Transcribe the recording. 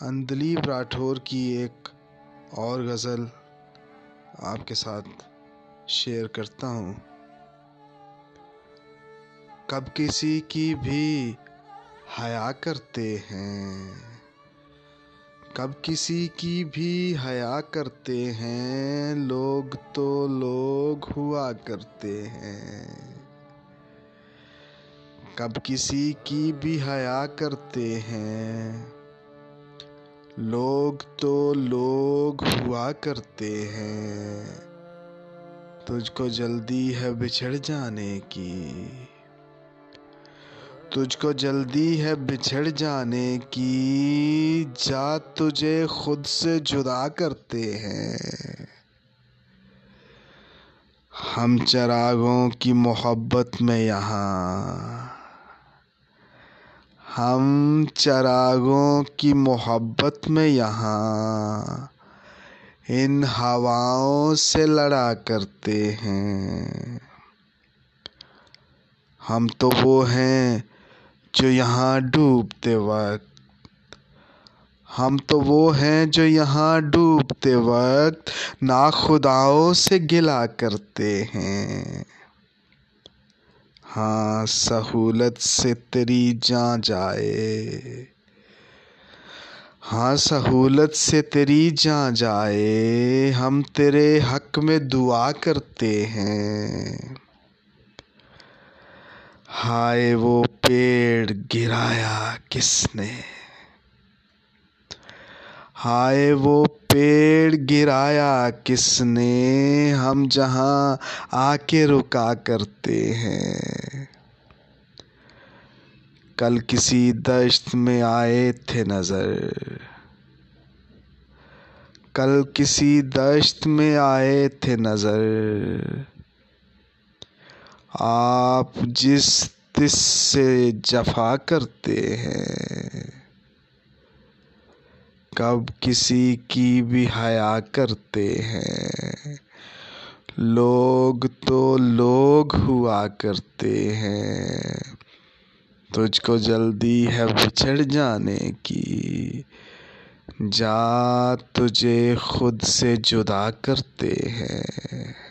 اندلیب راٹھور کی ایک اور غزل آپ کے ساتھ شیئر کرتا ہوں۔ کب کسی کی بھی حیا کرتے ہیں؟ کب کسی کی بھی حیا کرتے ہیں؟ لوگ تو لوگ ہوا کرتے ہیں۔ کب کسی کی بھی حیا کرتے ہیں؟ لوگ تو لوگ ہوا کرتے ہیں۔ تجھ کو جلدی ہے بچھڑ جانے کی۔ تجھ کو جلدی ہے بچھڑ جانے کی۔ جا تجھے خود سے جدا کرتے ہیں۔ ہم چراغوں کی محبت میں یہاں۔ ہم چراغوں کی محبت میں یہاں ان ہواؤں سے لڑا کرتے ہیں۔ ہم تو وہ ہیں جو یہاں ڈوبتے وقت، ہم تو وہ ہیں جو یہاں ڈوبتے وقت ناخداؤں سے گلا کرتے ہیں۔ ہاں سہولت سے تیری جان جائے۔ ہاں سہولت سے تیری جان جائے۔ ہم تیرے حق میں دعا کرتے ہیں۔ ہائے، وہ پیڑ گرایا کس نے؟ ہائے، وہ پیڑ گرایا کس نے؟ ہم جہاں آ کے رکا کرتے ہیں۔ کل کسی دشت میں آئے تھے نظر۔ کل کسی دشت میں آئے تھے نظر۔ آپ جس تس سے جفا کرتے ہیں، کب کسی کی بھی حیا کرتے ہیں۔ لوگ تو لوگ ہوا کرتے ہیں۔ تجھ کو جلدی ہے بچھڑ جانے کی۔ جا تجھے خود سے جدا کرتے ہیں۔